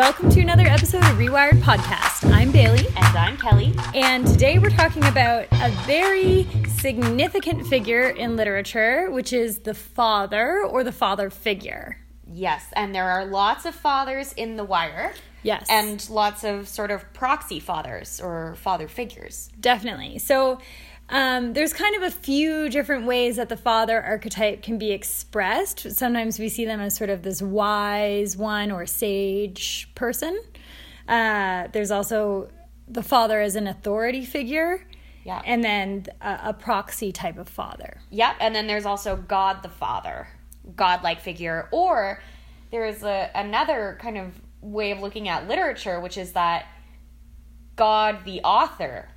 Welcome to another episode of Rewired Podcast. I'm Bailey. And I'm Kelly. And today we're talking about a very significant figure in literature, which is the father or the father figure. Yes, and there are lots of fathers in The Wire. Yes. And lots of sort of proxy fathers or father figures. Definitely. So um, there's kind of a few different ways that the father archetype can be expressed. Sometimes we see them as sort of this wise one or sage person. Uh, there's also the father as an authority figure. Yeah. And then a, a proxy type of father. Yep, and then there's also God the Father, godlike figure. Or there's a, another kind of way of looking at literature, which is that God the author,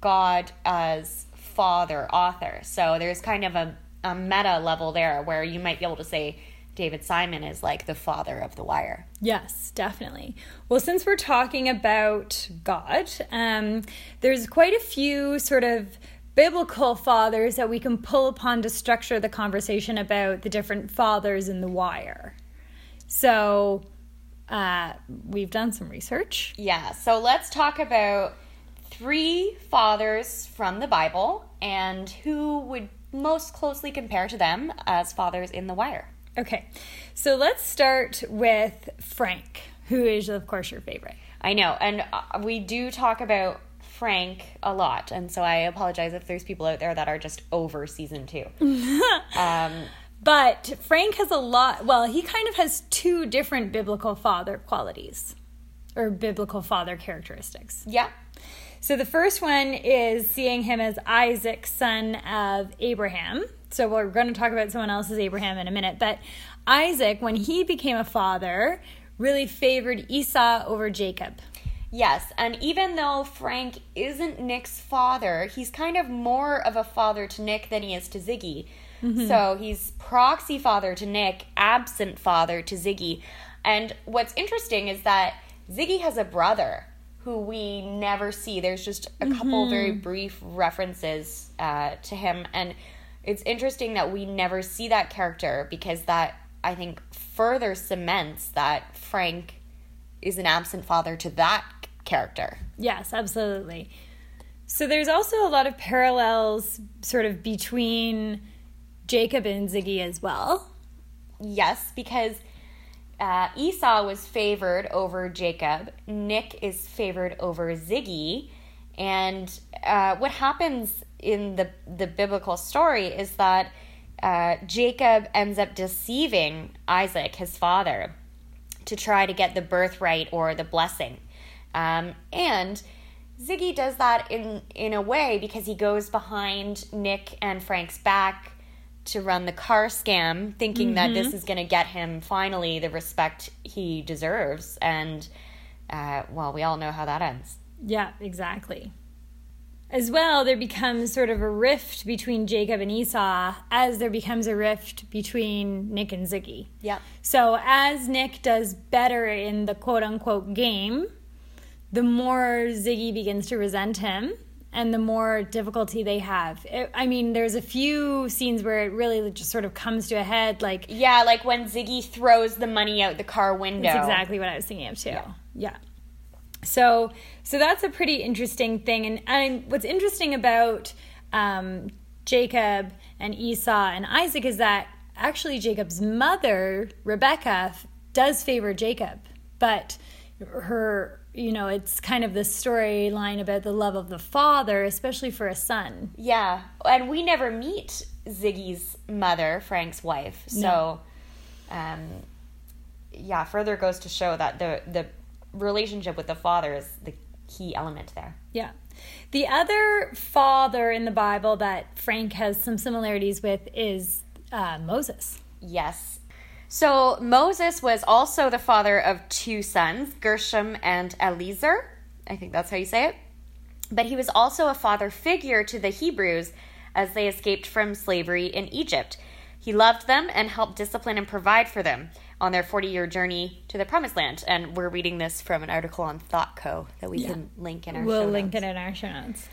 God as father author. So there's kind of a, a meta level there where you might be able to say David Simon is like the father of The Wire. Yes, definitely. Well, since we're talking about God, um, there's quite a few sort of biblical fathers that we can pull upon to structure the conversation about the different fathers in The Wire. So uh, we've done some research. Yeah, so let's talk about three fathers from the Bible and who would most closely compare to them as fathers in The Wire. Okay, so let's start with Frank, who is, of course, your favorite. I know, and uh, we do talk about Frank a lot, and so I apologize if there's people out there that are just over season two. um, but Frank has a lot, well, he kind of has two different biblical father qualities or biblical father characteristics. Yeah. So the first one is seeing him as Isaac, son of Abraham. So we're going to talk about someone else's Abraham in a minute. But Isaac, when he became a father, really favored Esau over Jacob. Yes, and even though Frank isn't Nick's father, he's kind of more of a father to Nick than he is to Ziggy. Mm-hmm. So he's proxy father to Nick, absent father to Ziggy. And what's interesting is that Ziggy has a brother who we never see. There's just a mm-hmm. couple very brief references uh, to him. And it's interesting that we never see that character because that, I think, further cements that Frank is an absent father to that character. Yes, absolutely. So there's also a lot of parallels sort of between Jacob and Ziggy as well. Yes, because uh, Esau was favored over Jacob. Nick is favored over Ziggy. And uh, what happens in the, the biblical story is that uh, Jacob ends up deceiving Isaac, his father, to try to get the birthright or the blessing. Um, and Ziggy does that in, in a way because he goes behind Nick and Frank's back to run the car scam, thinking mm-hmm. that this mm-hmm. is going to get him finally the respect he deserves. And, uh, well, we all know how that ends. Yeah, exactly. As well, there becomes sort of a rift between Jacob and Esau as there becomes a rift between Nick and Ziggy. Yeah. So, as Nick does better in the quote unquote game, the more Ziggy begins to resent him and the more difficulty they have. It, I mean, there's a few scenes where it really just sort of comes to a head, like yeah, like when Ziggy throws the money out the car window. That's exactly what I was thinking of too. Yeah. yeah. So, so that's a pretty interesting thing, and, and what's interesting about um, Jacob and Esau and Isaac is that actually Jacob's mother Rebecca does favor Jacob, but her you know, it's kind of the storyline about the love of the father, especially for a son. Yeah. And we never meet Ziggy's mother, Frank's wife. So, no. um, yeah, further goes to show that the, the relationship with the father is the key element there. Yeah. The other father in the Bible that Frank has some similarities with is uh, Moses. Yes. So Moses was also the father of two sons, Gershom and Eliezer. I think that's how you say it. But he was also a father figure to the Hebrews as they escaped from slavery in Egypt. He loved them and helped discipline and provide for them on their 40 year journey to the promised land. And we're reading this from an article on ThoughtCo that we yeah. can link in our show notes. we'll link it in our show notes.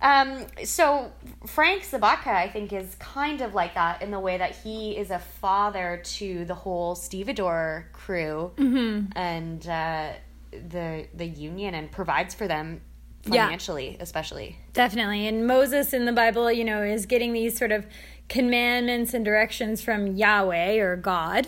Um, so Frank Sobotka, I think, is kind of like that in the way that he is a father to the whole stevedore crew and uh, the the union and provides for them Yeah. financially, especially. Definitely. And Moses in the Bible, you know, is getting these sort of commandments and directions from Yahweh or God.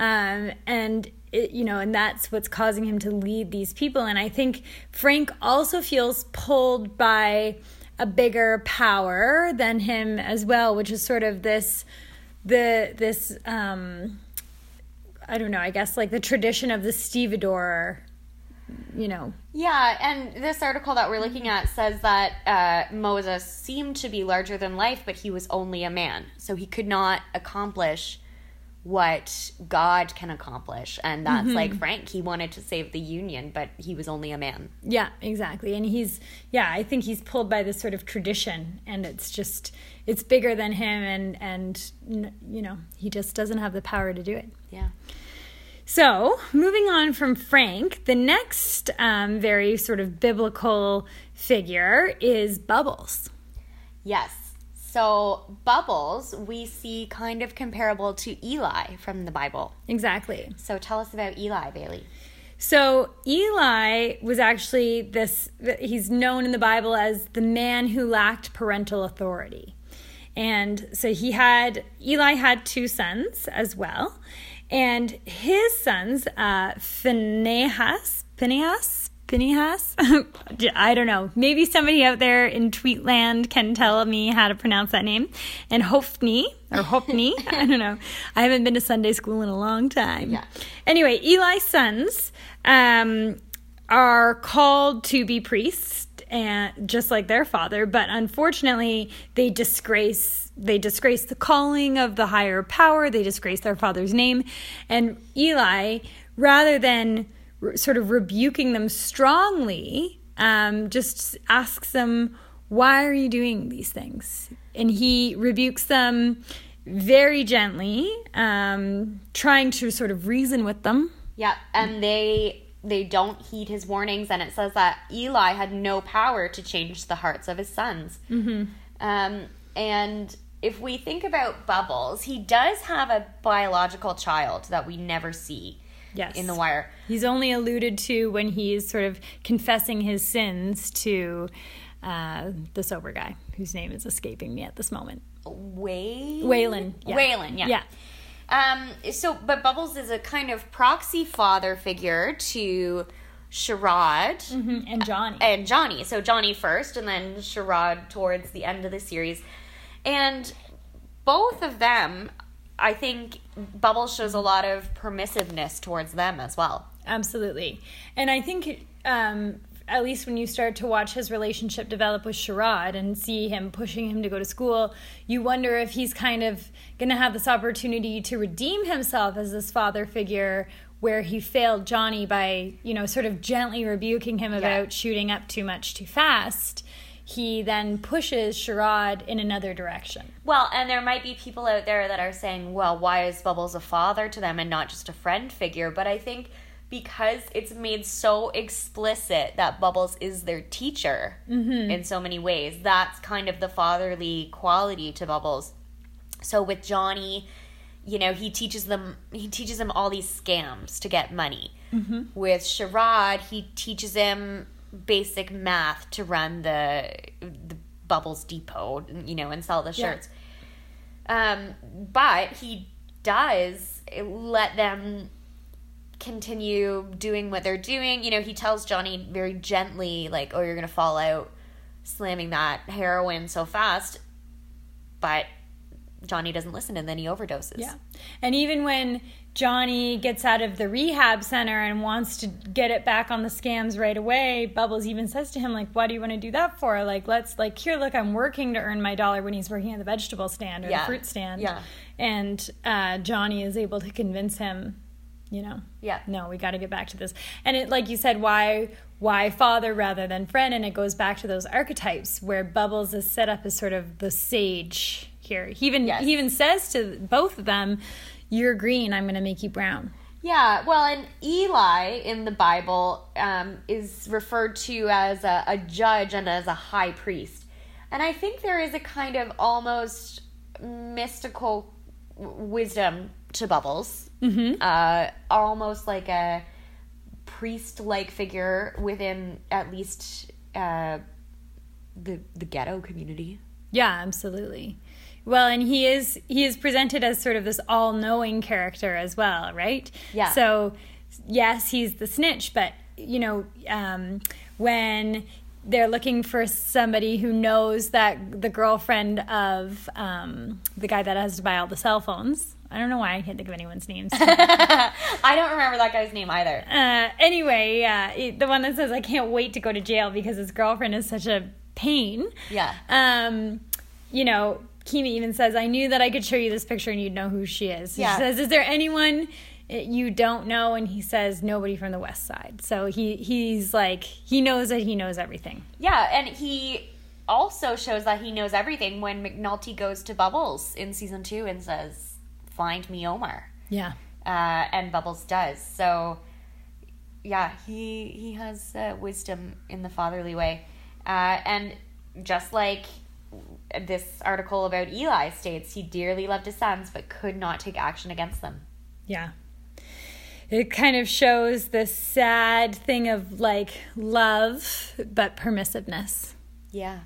Um, and, it, you know, and that's what's causing him to lead these people. And I think Frank also feels pulled by a bigger power than him as well, which is sort of this, the, this, um, I don't know, I guess like the tradition of the stevedore, you know, Yeah, and this article that we're looking at says that uh, Moses seemed to be larger than life, but he was only a man. So he could not accomplish what God can accomplish. And that's like Frank. He wanted to save the Union, but he was only a man. Yeah, exactly. And he's yeah, I think he's pulled by this sort of tradition and it's just it's bigger than him and and you know, he just doesn't have the power to do it. Yeah. So, moving on from Frank, the next um, very sort of biblical figure is Bubbles. Yes. So Bubbles, we see kind of comparable to Eli from the Bible. Exactly. So tell us about Eli, Bailey. So Eli was actually this, he's known in the Bible as the man who lacked parental authority. And so he had, Eli had two sons as well. And his sons, uh, Phinehas, Phinehas, Phinehas, I don't know. Maybe somebody out there in Tweetland can tell me how to pronounce that name. And Hophni, or Hophni, I don't know. I haven't been to Sunday school in a long time. Yeah. Anyway, Eli's sons um, are called to be priests, and just like their father, but unfortunately, they disgrace they disgrace the calling of the higher power. They disgrace their father's name, and Eli, rather than r- sort of rebuking them strongly, um, just asks them, "Why are you doing these things?" And he rebukes them very gently, um, trying to sort of reason with them. Yeah, and they they don't heed his warnings, and it says that Eli had no power to change the hearts of his sons. Mm-hmm. Um, and if we think about Bubbles, he does have a biological child that we never see Yes. in the wire. He's only alluded to when he's sort of confessing his sins to uh, the sober guy, whose name is escaping me at this moment. Way Waylon. Yeah. Waylon, yeah. Yeah. Um, so, but Bubbles is a kind of proxy father figure to Sherrod Mhm, And Johnny. and Johnny. So Johnny first, and then Sherrod towards the end of the series. And both of them, I think Bubbles shows a lot of permissiveness towards them as well. Absolutely. And I think, um, at least when you start to watch his relationship develop with Sherrod and see him pushing him to go to school, you wonder if he's kind of going to have this opportunity to redeem himself as this father figure where he failed Johnny by, you know, sort of gently rebuking him about shooting up too much too fast. He then pushes Sherrod in another direction. Well, and there might be people out there that are saying, well, why is Bubbles a father to them and not just a friend figure? But I think because it's made so explicit that Bubbles is their teacher mm-hmm. in so many ways, that's kind of the fatherly quality to Bubbles. So with Johnny, you know, he teaches them he teaches them all these scams to get money. Mm-hmm. With Sherrod, he teaches him basic math to run the the Bubbles Depot, you know, and sell the Yeah. shirts. Um, but he does let them continue doing what they're doing. You know, he tells Johnny very gently, like, "Oh, you're gonna fall out slamming that heroin so fast," but Johnny doesn't listen, and then he overdoses. Yeah. And even when Johnny gets out of the rehab center and wants to get it back on the scams right away, Bubbles even says to him, like, why do you want to do that for? Like, let's, like, here, look, I'm working to earn my dollar when he's working at the vegetable stand or Yeah. the fruit stand. Yeah. And uh, Johnny is able to convince him, you know, Yeah. no, we got to get back to this. And it, like you said, why, why father rather than friend? And it goes back to those archetypes where Bubbles is set up as sort of the sage here. He even Yes. he even says to both of them, "You're green. I'm going to make you brown." Yeah, well, and Eli in the Bible um, is referred to as a, a judge and as a high priest. And I think there is a kind of almost mystical wisdom to Bubbles. Mm-hmm. Uh, almost like a priest like figure within at least uh, the, the ghetto community. Yeah, absolutely. Well, and he is he is presented as sort of this all-knowing character as well, right? Yeah. So, yes, he's the snitch, but you know, um, when they're looking for somebody who knows that the girlfriend of um, the guy that has to buy all the cell phones. I don't know why I can't think of anyone's names. I don't remember that guy's name either. uh, anyway, yeah, the one that says I can't wait to go to jail because his girlfriend is such a pain. Yeah. Um, you know, Kima even says, I knew that I could show you this picture and you'd know who she is. Yeah. She says, Is there anyone you don't know? And he says, Nobody from the West Side. So he he's like, he knows that he knows everything. Yeah, and he also shows that he knows everything when McNulty goes to Bubbles in season two and says, "Find me Omar," Yeah. uh, and Bubbles does. So, yeah, he he has uh, wisdom in the fatherly way, uh, and just like this article about Eli states, he dearly loved his sons but could not take action against them. Yeah. It kind of shows the sad thing of like love, but permissiveness. Yeah.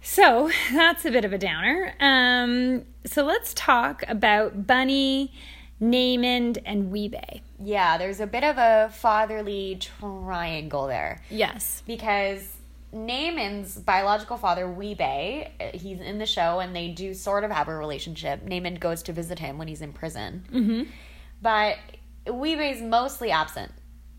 So that's a bit of a downer. Um, so let's talk about Bunny, Namond, and Wee-Bey. Yeah, there's a bit of a fatherly triangle there. Yes. because Namond's biological father, Wee-Bey, he's in the show and they do sort of have a relationship. Namond goes to visit him when he's in prison. Mm-hmm. But Wee-Bey's mostly absent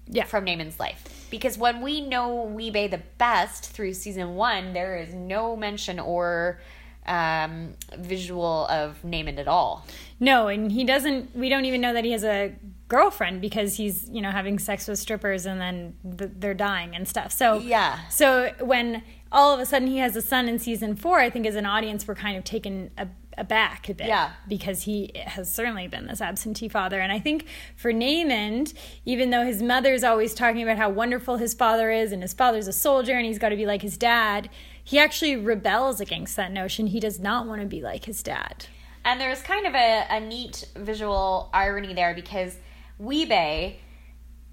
Yeah. from Namond's life. Because when we know Wee-Bey the best through season one, there is no mention or um, visual of Namond at all. No, and he doesn't. We don't even know that he has a girlfriend because he's you know having sex with strippers and then th- they're dying and stuff. So Yeah. So when all of a sudden he has a son in season four, I think as an audience we're kind of taken a- aback a bit. Yeah. Because he has certainly been this absentee father, and I think for Namond, even though his mother's always talking about how wonderful his father is and his father's a soldier and he's got to be like his dad. He actually rebels against that notion. He does not want to be like his dad. And there's kind of a, a neat visual irony there because Wee-Bey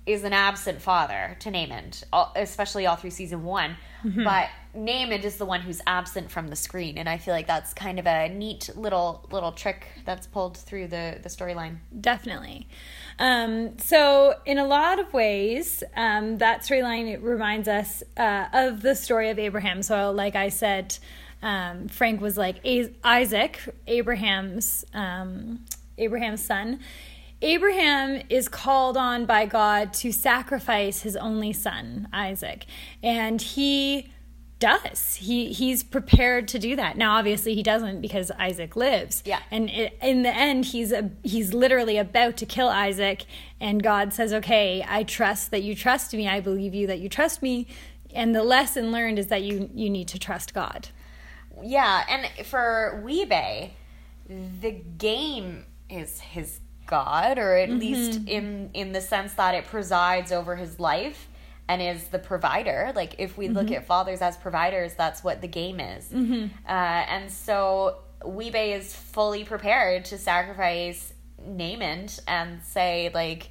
is an absent father to Namond, all- especially all through season one. But Namond is the one who's absent from the screen, and I feel like that's kind of a neat little little trick that's pulled through the the storyline. Definitely. Um, so, in a lot of ways, um, that storyline reminds us uh, of the story of Abraham. So, like I said, um, Frank was like A- Isaac, Abraham's um, Abraham's son. Abraham is called on by God to sacrifice his only son, Isaac, and he does. He he's prepared to do that. Now, obviously, he doesn't because Isaac lives. Yeah. And it, in the end, he's a, he's literally about to kill Isaac, and God says, "Okay, I trust that you trust me. I believe you that you trust me." And the lesson learned is that you you need to trust God. Yeah, and for Wee-Bey, the game is his god, or at least mm-hmm. in in the sense that it presides over his life and is the provider. Like if we look mm-hmm. at fathers as providers, that's what the game is. Mm-hmm. Uh, and so Wee-Bey is fully prepared to sacrifice Namond and say like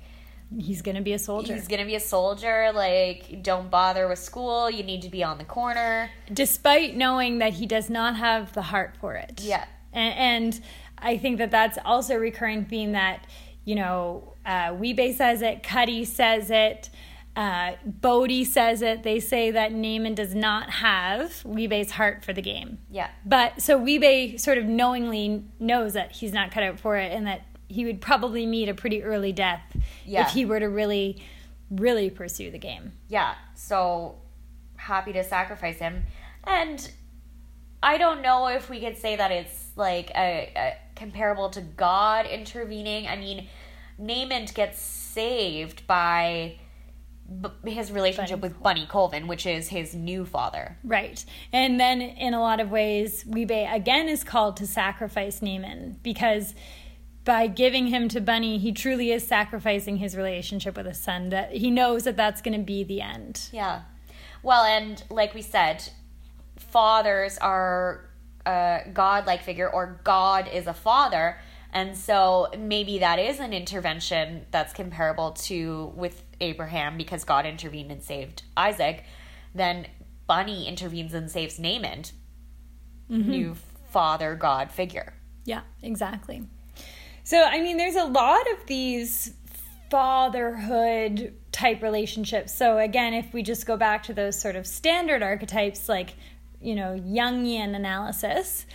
He's going to be a soldier. he's gonna be a soldier. Like don't bother with school. You need to be on the corner. despite knowing that he does not have the heart for it. Yeah. And, and I think that that's also a recurring theme that, you know, uh, Wee-Bey says it, Cutty says it, uh, Bodie says it. They say that Namond does not have Wee-Bey's heart for the game. Yeah. But so Wee-Bey sort of knowingly knows that he's not cut out for it and that he would probably meet a pretty early death Yeah. if he were to really, really pursue the game. yeah, so happy to sacrifice him. And I don't know if we could say that it's like a, a comparable to God intervening. I mean, Namond gets saved by b- his relationship Bunny with Bunny Colvin, which is his new father. Right. And then in a lot of ways, Wee-Bey again is called to sacrifice Namond because by giving him to Bunny, he truly is sacrificing his relationship with his son. That he knows that that's going to be the end. Yeah. Well, and like we said, fathers are a god-like figure or God is a father. And so maybe that is an intervention that's comparable to with Abraham because God intervened and saved Isaac. Then Bunny intervenes and saves Namond, mm-hmm. new father God figure. Yeah, exactly. So, I mean, there's a lot of these fatherhood type relationships. So, again, if we just go back to those sort of standard archetypes like, you know, Jungian analysis,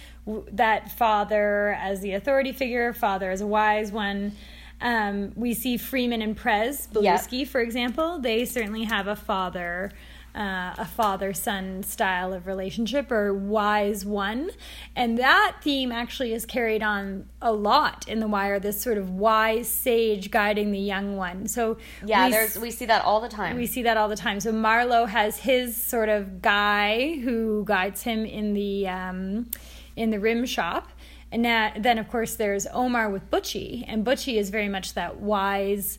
that father as the authority figure, father as a wise one. Um, we see Freeman and Prez, Belusky, for example. They certainly have a father uh, a father son style of relationship or wise one. And that theme actually is carried on a lot in The Wire this sort of wise sage guiding the young one. So, Yeah, we there's we see that all the time. we see that all the time. So Marlo has his sort of guy who guides him in the um, in the rim shop, and that, then of course there's Omar with Butchie, and Butchie is very much that wise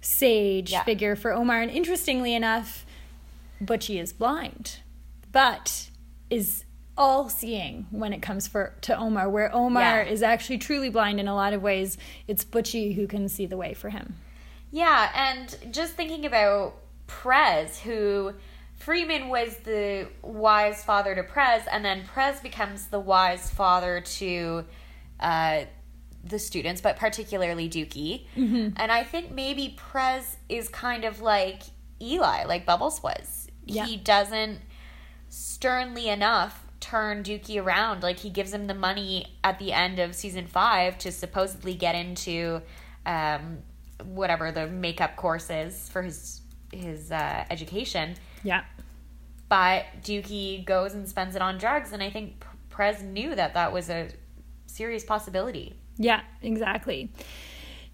sage Yeah. figure for Omar. And interestingly enough, Butchie is blind, but is all seeing when it comes for to Omar, where Omar Yeah. is actually truly blind in a lot of ways. It's Butchie who can see the way for him. Yeah, and just thinking about Prez, who Freeman was the wise father to Prez, and then Prez becomes the wise father to uh, the students, but particularly Dookie. Mm-hmm. And I think maybe Prez is kind of like Eli, like Bubbles was. Yeah. He doesn't sternly enough turn Dookie around. Like he gives him the money at the end of season five to supposedly get into um, whatever the makeup course is for his his uh, education. Yeah. But Dookie goes and spends it on drugs, and I think Prez knew that that was a serious possibility. Yeah, exactly.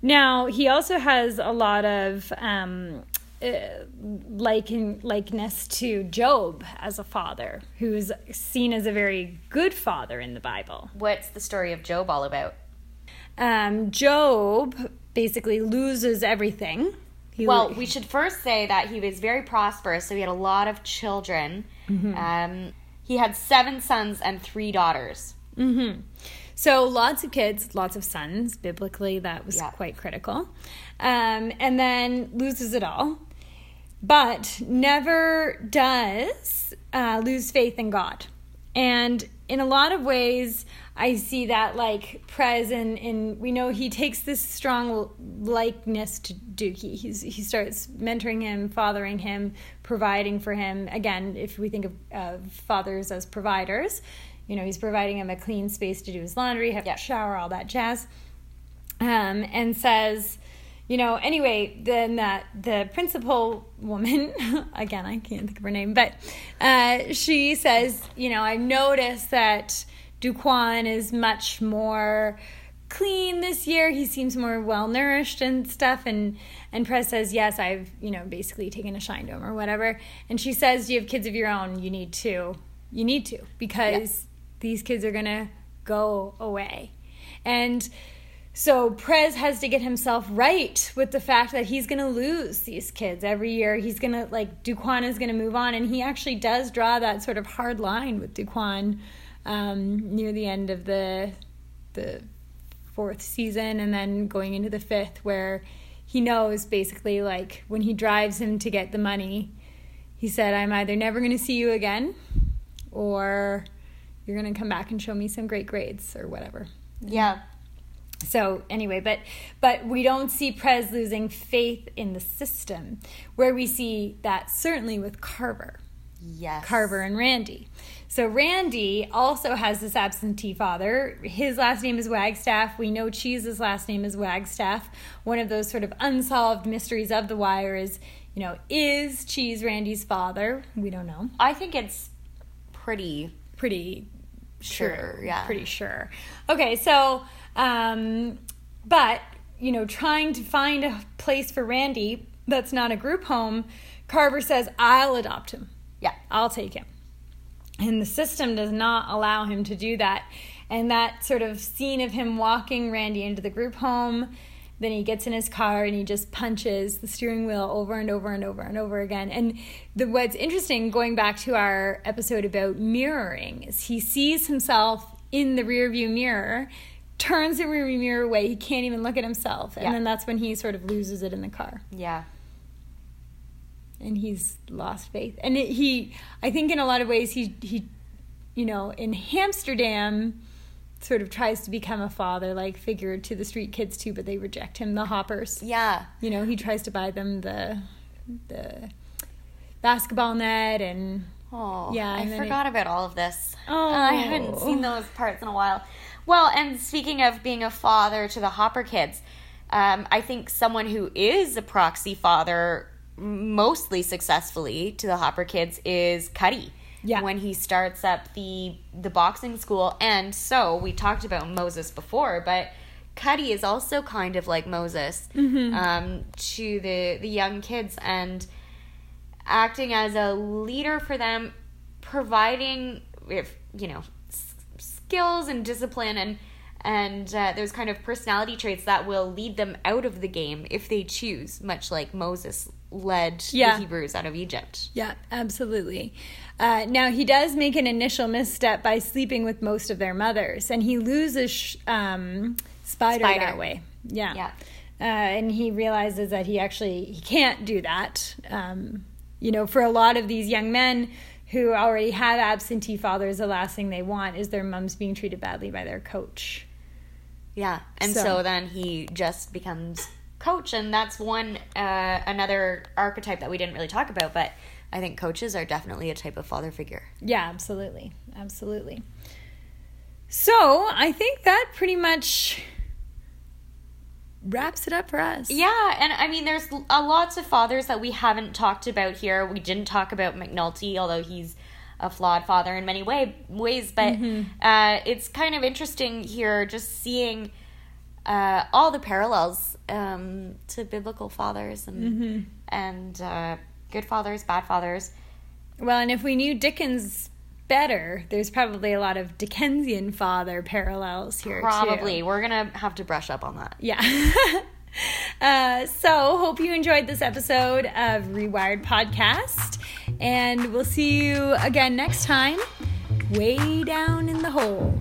Now he also has a lot of um, liken likeness to Job as a father, who's seen as a very good father in the Bible. What's the story of Job all about? Um, Job basically loses everything. He Well, we should first say that he was very prosperous, so he had a lot of children. Um, he had seven sons and three daughters. Mm-hmm. So lots of kids, lots of sons. Biblically, that was Yeah. quite critical. Um, and then loses it all, but never does uh, lose faith in God. And in a lot of ways, I see that like present and we know he takes this strong likeness to Dookie. He's he starts mentoring him, fathering him, providing for him. Again, if we think of uh, fathers as providers, you know, he's providing him a clean space to do his laundry, have Yeah. a shower, all that jazz. Um, and says, you know, anyway, then that the principal woman, again, I can't think of her name, but uh, she says, you know, I noticed that Duquan is much more clean this year. He seems more well nourished and stuff. And and Prez says, yes, I've you know basically taken a shine to him or whatever. And she says, you have kids of your own. You need to. You need to because these kids are gonna go away. And so Prez has to get himself right with the fact that he's going to lose these kids every year. He's going to like Duquan is going to move on, and he actually does draw that sort of hard line with Duquan um, near the end of the the fourth season, and then going into the fifth, where he knows basically like when he drives him to get the money, he said, "I'm either never going to see you again, or you're going to come back and show me some great grades or whatever." Yeah. So anyway, but but we don't see Prez losing faith in the system, where we see that certainly with Carver, Yes. Carver and Randy. So Randy also has this absentee father. His last name is Wagstaff. We know Cheese's last name is Wagstaff. One of those sort of unsolved mysteries of the wire is, you know, is Cheese Randy's father? We don't know. I think it's pretty pretty sure. Sure, yeah. Pretty sure. Okay, so, um, but, you know, trying to find a place for Randy that's not a group home, Carver says, I'll adopt him. Yeah. I'll take him. And the system does not allow him to do that. And that sort of scene of him walking Randy into the group home then he gets in his car and he just punches the steering wheel over and over and over and over again. And the, what's interesting, going back to our episode about mirroring, is he sees himself in the rearview mirror, turns the rearview mirror away. He can't even look at himself, and Yeah. then that's when he sort of loses it in the car, Yeah. and he's lost faith. And it, he, I think, in a lot of ways, he he, you know, in Amsterdam. Sort of tries to become a father like figure to the street kids too, but they reject him. The hoppers, Yeah. you know he tries to buy them the the basketball net and Oh, Yeah, I then it- forgot about all of this. Oh. I haven't oh. seen those parts in a while. Well, and speaking of being a father to the Hopper kids, um, I think someone who is a proxy father mostly successfully to the Hopper kids is Cutty. Yeah. When he starts up the the boxing school, and so we talked about Moses before, but Cutty is also kind of like Moses um, to the the young kids and acting as a leader for them, providing if you know skills and discipline and and uh, those kind of personality traits that will lead them out of the game if they choose, much like Moses led Yeah. the Hebrews out of Egypt. yeah absolutely uh, now he does make an initial misstep by sleeping with most of their mothers and he loses sh- um, spider, Spider. that way yeah Yeah. uh, and he realizes that he actually he can't do that um, you know for a lot of these young men who already have absentee fathers the last thing they want is their mums being treated badly by their coach Yeah, and So- so, then he just becomes coach, and that's one uh, another archetype that we didn't really talk about, but I think coaches are definitely a type of father figure. Yeah, absolutely. Absolutely. So I think that pretty much wraps it up for us. Yeah, and I mean, there's a lots of fathers that we haven't talked about here. We didn't talk about McNulty, although he's a flawed father in many way, ways. But uh, it's kind of interesting here, just seeing uh, all the parallels um, to biblical fathers and and uh, good fathers, bad fathers. Well, and if we knew Dickens better, there's probably a lot of Dickensian father parallels here Probably, too. we're gonna have to brush up on that. Yeah. uh, so hope you enjoyed this episode of Rewired Podcast, and we'll see you again next time, way down in the hole.